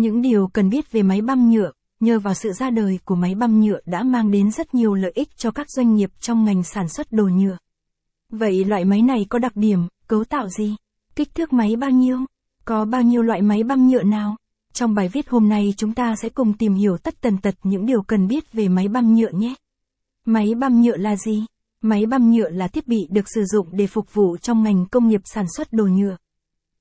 Những điều cần biết về máy băm nhựa, nhờ vào sự ra đời của máy băm nhựa đã mang đến rất nhiều lợi ích cho các doanh nghiệp trong ngành sản xuất đồ nhựa. Vậy loại máy này có đặc điểm, cấu tạo gì? Kích thước máy bao nhiêu? Có bao nhiêu loại máy băm nhựa nào? Trong bài viết hôm nay chúng ta sẽ cùng tìm hiểu tất tần tật những điều cần biết về máy băm nhựa nhé. Máy băm nhựa là gì? Máy băm nhựa là thiết bị được sử dụng để phục vụ trong ngành công nghiệp sản xuất đồ nhựa.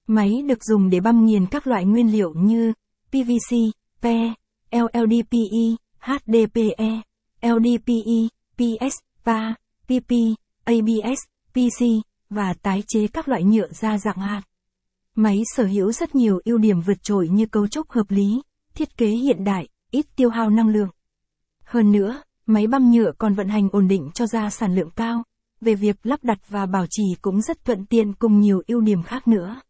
Máy được dùng để băm nghiền các loại nguyên liệu như PVC, PE, LLDPE, HDPE, LDPE, PS, PA, PP, ABS, PC, và tái chế các loại nhựa ra dạng hạt. Máy sở hữu rất nhiều ưu điểm vượt trội như cấu trúc hợp lý, thiết kế hiện đại, ít tiêu hao năng lượng. Hơn nữa, máy băm nhựa còn vận hành ổn định cho ra sản lượng cao, về việc lắp đặt và bảo trì cũng rất thuận tiện cùng nhiều ưu điểm khác nữa.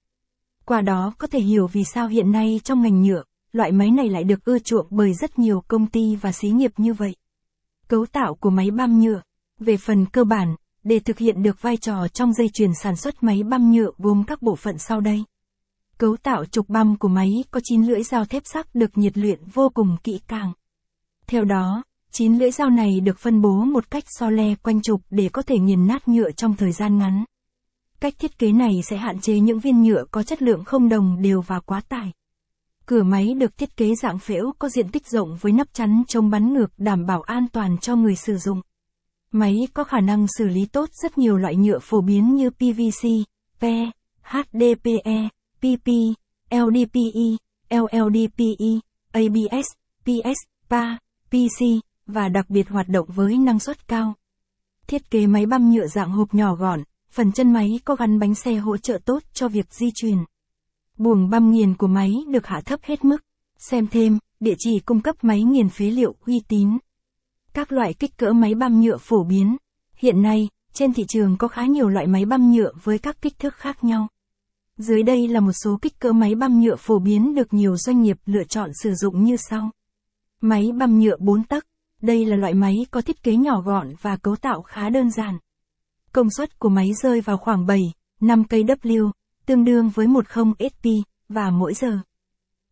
Qua đó có thể hiểu vì sao hiện nay trong ngành nhựa, loại máy này lại được ưa chuộng bởi rất nhiều công ty và xí nghiệp như vậy. Cấu tạo của máy băm nhựa Về phần cơ bản, để thực hiện được vai trò trong dây chuyền sản xuất máy băm nhựa gồm các bộ phận sau đây. Cấu tạo trục băm của máy có 9 lưỡi dao thép sắc được nhiệt luyện vô cùng kỹ càng. Theo đó, 9 lưỡi dao này được phân bố một cách so le quanh trục để có thể nghiền nát nhựa trong thời gian ngắn. Cách thiết kế này sẽ hạn chế những viên nhựa có chất lượng không đồng đều và quá tải. Cửa máy được thiết kế dạng phễu có diện tích rộng với nắp chắn chống bắn ngược đảm bảo an toàn cho người sử dụng. Máy có khả năng xử lý tốt rất nhiều loại nhựa phổ biến như PVC, PE, HDPE, PP, LDPE, LLDPE, ABS, PS, PA, PC, và đặc biệt hoạt động với năng suất cao. Thiết kế máy băm nhựa dạng hộp nhỏ gọn, phần chân máy có gắn bánh xe hỗ trợ tốt cho việc di chuyển. Buồng băm nghiền của máy được hạ thấp hết mức. Xem thêm, địa chỉ cung cấp máy nghiền phế liệu uy tín. Các loại kích cỡ máy băm nhựa phổ biến. Hiện nay, trên thị trường có khá nhiều loại máy băm nhựa với các kích thước khác nhau. Dưới đây là một số kích cỡ máy băm nhựa phổ biến được nhiều doanh nghiệp lựa chọn sử dụng như sau. Máy băm nhựa 4 tấc. Đây là loại máy có thiết kế nhỏ gọn và cấu tạo khá đơn giản. Công suất của máy rơi vào khoảng 7, 5 kW, tương đương với 10 SP, và mỗi giờ.